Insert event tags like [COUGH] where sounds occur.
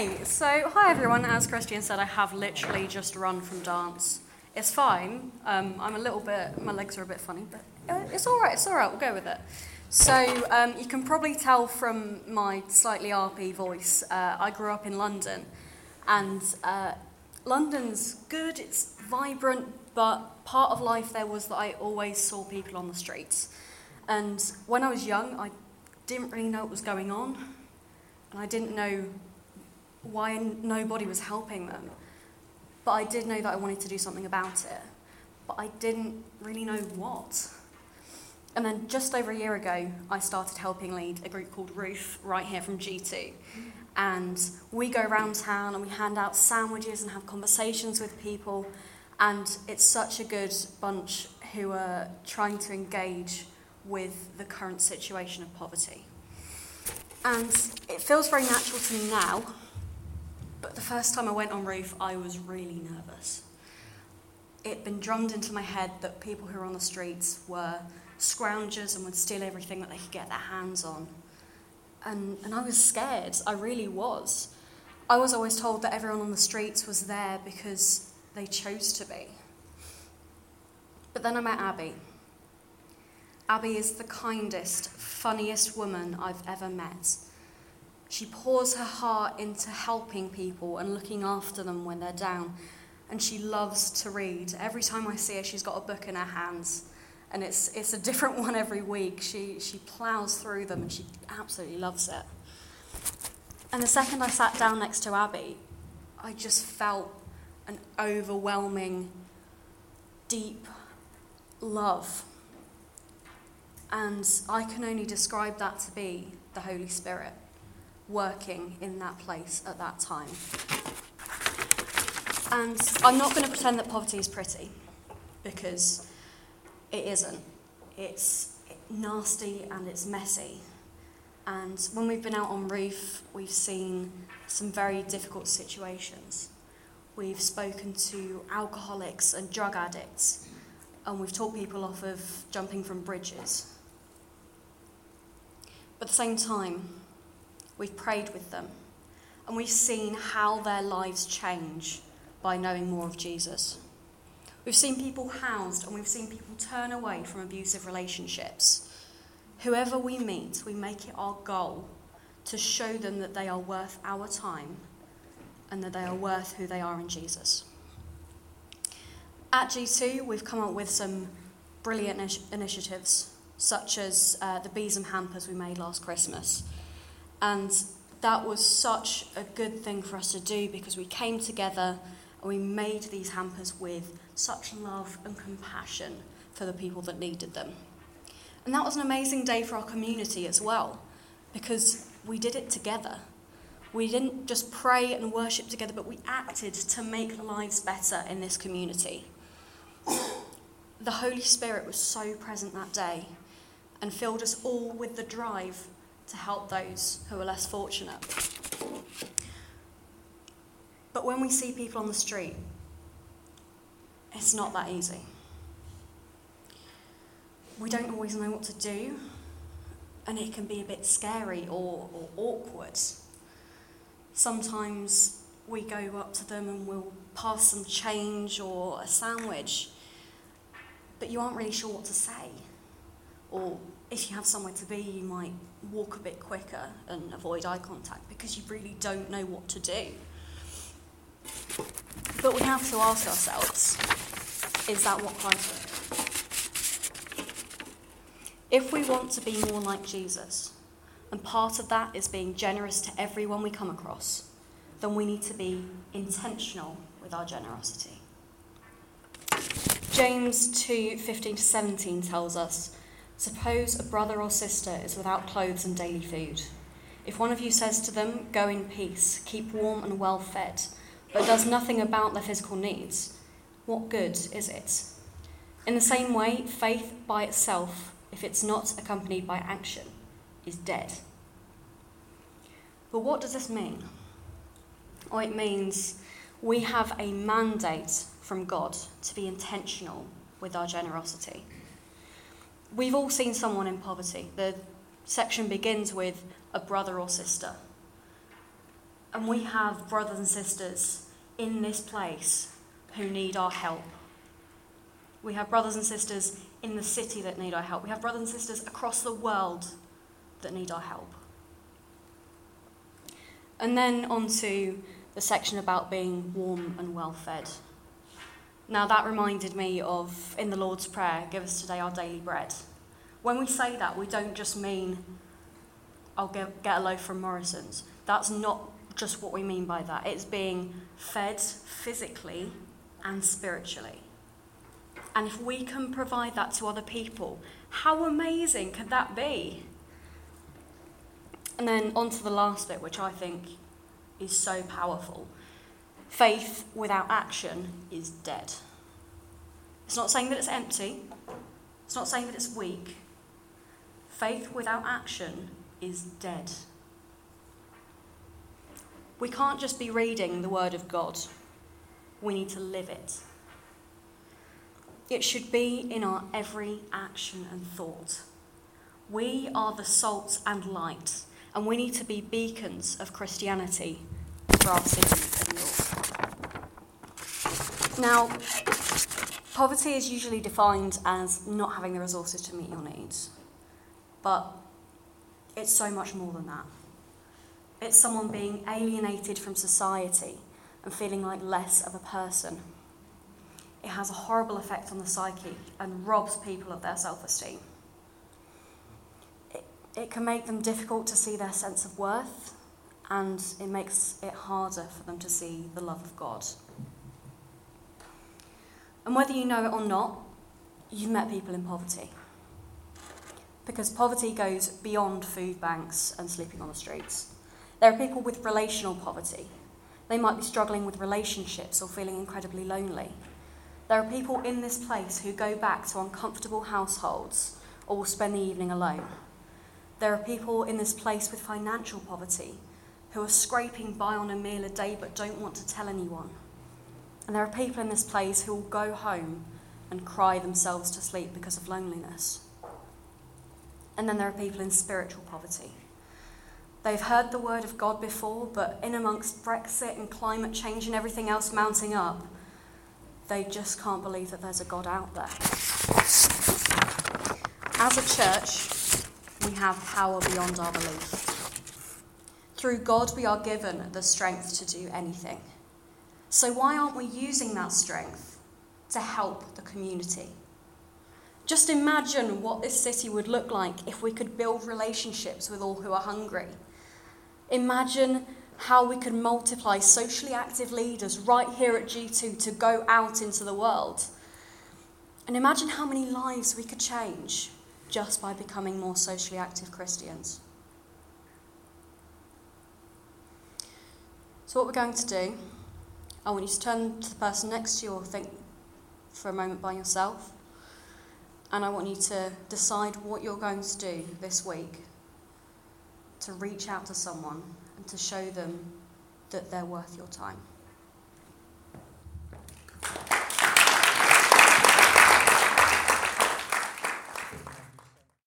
Okay, so hi everyone. As Christian said, I have literally just run from dance. It's fine. Um, I'm a little bit, my legs are a bit funny, but uh, it's all right. It's all right. We'll go with it. So um, you can probably tell from my slightly RP voice. Uh, I grew up in London, and uh, London's good. It's vibrant, but part of life there was that I always saw people on the streets. And when I was young, I didn't really know what was going on, and I didn't know why nobody was helping them. But I did know that I wanted to do something about it. But I didn't really know what. And then just over a year ago, I started helping lead a group called Roof right here from G2. And we go around town and we hand out sandwiches and have conversations with people. And it's such a good bunch who are trying to engage with the current situation of poverty. And it feels very natural to me now but the first time I went on roof, I was really nervous. It'd been drummed into my head that people who were on the streets were scroungers and would steal everything that they could get their hands on. And, and I was scared, I really was. I was always told that everyone on the streets was there because they chose to be. But then I met Abby. Abby is the kindest, funniest woman I've ever met. She pours her heart into helping people and looking after them when they're down. And she loves to read. Every time I see her, she's got a book in her hands. And it's, it's a different [LAUGHS] one every week. She, she plows through them and she absolutely loves it. And the second I sat down next to Abby, I just felt an overwhelming, deep love. And I can only describe that to be the Holy Spirit working in that place at that time. And I'm not going to pretend that poverty is pretty, because it isn't. It's nasty and it's messy. And when we've been out on roof, we've seen some very difficult situations. We've spoken to alcoholics and drug addicts, and we've taught people off of jumping from bridges. But at the same time, We've prayed with them. And we've seen how their lives change by knowing more of Jesus. We've seen people housed and we've seen people turn away from abusive relationships. Whoever we meet, we make it our goal to show them that they are worth our time and that they are worth who they are in Jesus. At G2, we've come up with some brilliant initiatives, such as uh, the and hampers we made last Christmas. And that was such a good thing for us to do because we came together and we made these hampers with such love and compassion for the people that needed them. And that was an amazing day for our community as well because we did it together. We didn't just pray and worship together, but we acted to make lives better in this community. The Holy Spirit was so present that day and filled us all with the drive to help those who are less fortunate. But when we see people on the street, it's not that easy. We don't always know what to do, and it can be a bit scary or, or awkward. Sometimes we go up to them and we'll pass some change or a sandwich, but you aren't really sure what to say. Or if you have somewhere to be, you might walk a bit quicker and avoid eye contact because you really don't know what to do. But we have to ask ourselves is that what Christ did? If we want to be more like Jesus, and part of that is being generous to everyone we come across, then we need to be intentional with our generosity. James 2 15 to 17 tells us Suppose a brother or sister is without clothes and daily food. If one of you says to them, Go in peace, keep warm and well fed, but does nothing about their physical needs, what good is it? In the same way, faith by itself, if it's not accompanied by action, is dead. But what does this mean? Oh, it means we have a mandate from God to be intentional with our generosity. We've all seen someone in poverty. The section begins with a brother or sister. And we have brothers and sisters in this place who need our help. We have brothers and sisters in the city that need our help. We have brothers and sisters across the world that need our help. And then on to the section about being warm and well fed. Now, that reminded me of in the Lord's Prayer, give us today our daily bread. When we say that, we don't just mean, I'll get, get a loaf from Morrison's. That's not just what we mean by that. It's being fed physically and spiritually. And if we can provide that to other people, how amazing could that be? And then on to the last bit, which I think is so powerful. Faith without action is dead. It's not saying that it's empty, it's not saying that it's weak. Faith without action is dead. We can't just be reading the Word of God, we need to live it. It should be in our every action and thought. We are the salt and light, and we need to be beacons of Christianity for our city of York. Now, poverty is usually defined as not having the resources to meet your needs, but it's so much more than that. It's someone being alienated from society and feeling like less of a person. It has a horrible effect on the psyche and robs people of their self esteem. It, it can make them difficult to see their sense of worth and it makes it harder for them to see the love of God. And whether you know it or not, you've met people in poverty. Because poverty goes beyond food banks and sleeping on the streets. There are people with relational poverty. They might be struggling with relationships or feeling incredibly lonely. There are people in this place who go back to uncomfortable households or will spend the evening alone. There are people in this place with financial poverty who are scraping by on a meal a day but don't want to tell anyone. And there are people in this place who will go home and cry themselves to sleep because of loneliness. And then there are people in spiritual poverty. They've heard the word of God before, but in amongst Brexit and climate change and everything else mounting up, they just can't believe that there's a God out there. As a church, we have power beyond our belief. Through God, we are given the strength to do anything. So, why aren't we using that strength to help the community? Just imagine what this city would look like if we could build relationships with all who are hungry. Imagine how we could multiply socially active leaders right here at G2 to go out into the world. And imagine how many lives we could change just by becoming more socially active Christians. So, what we're going to do, I want you to turn to the person next to you or think for a moment by yourself. And I want you to decide what you're going to do this week to reach out to someone and to show them that they're worth your time.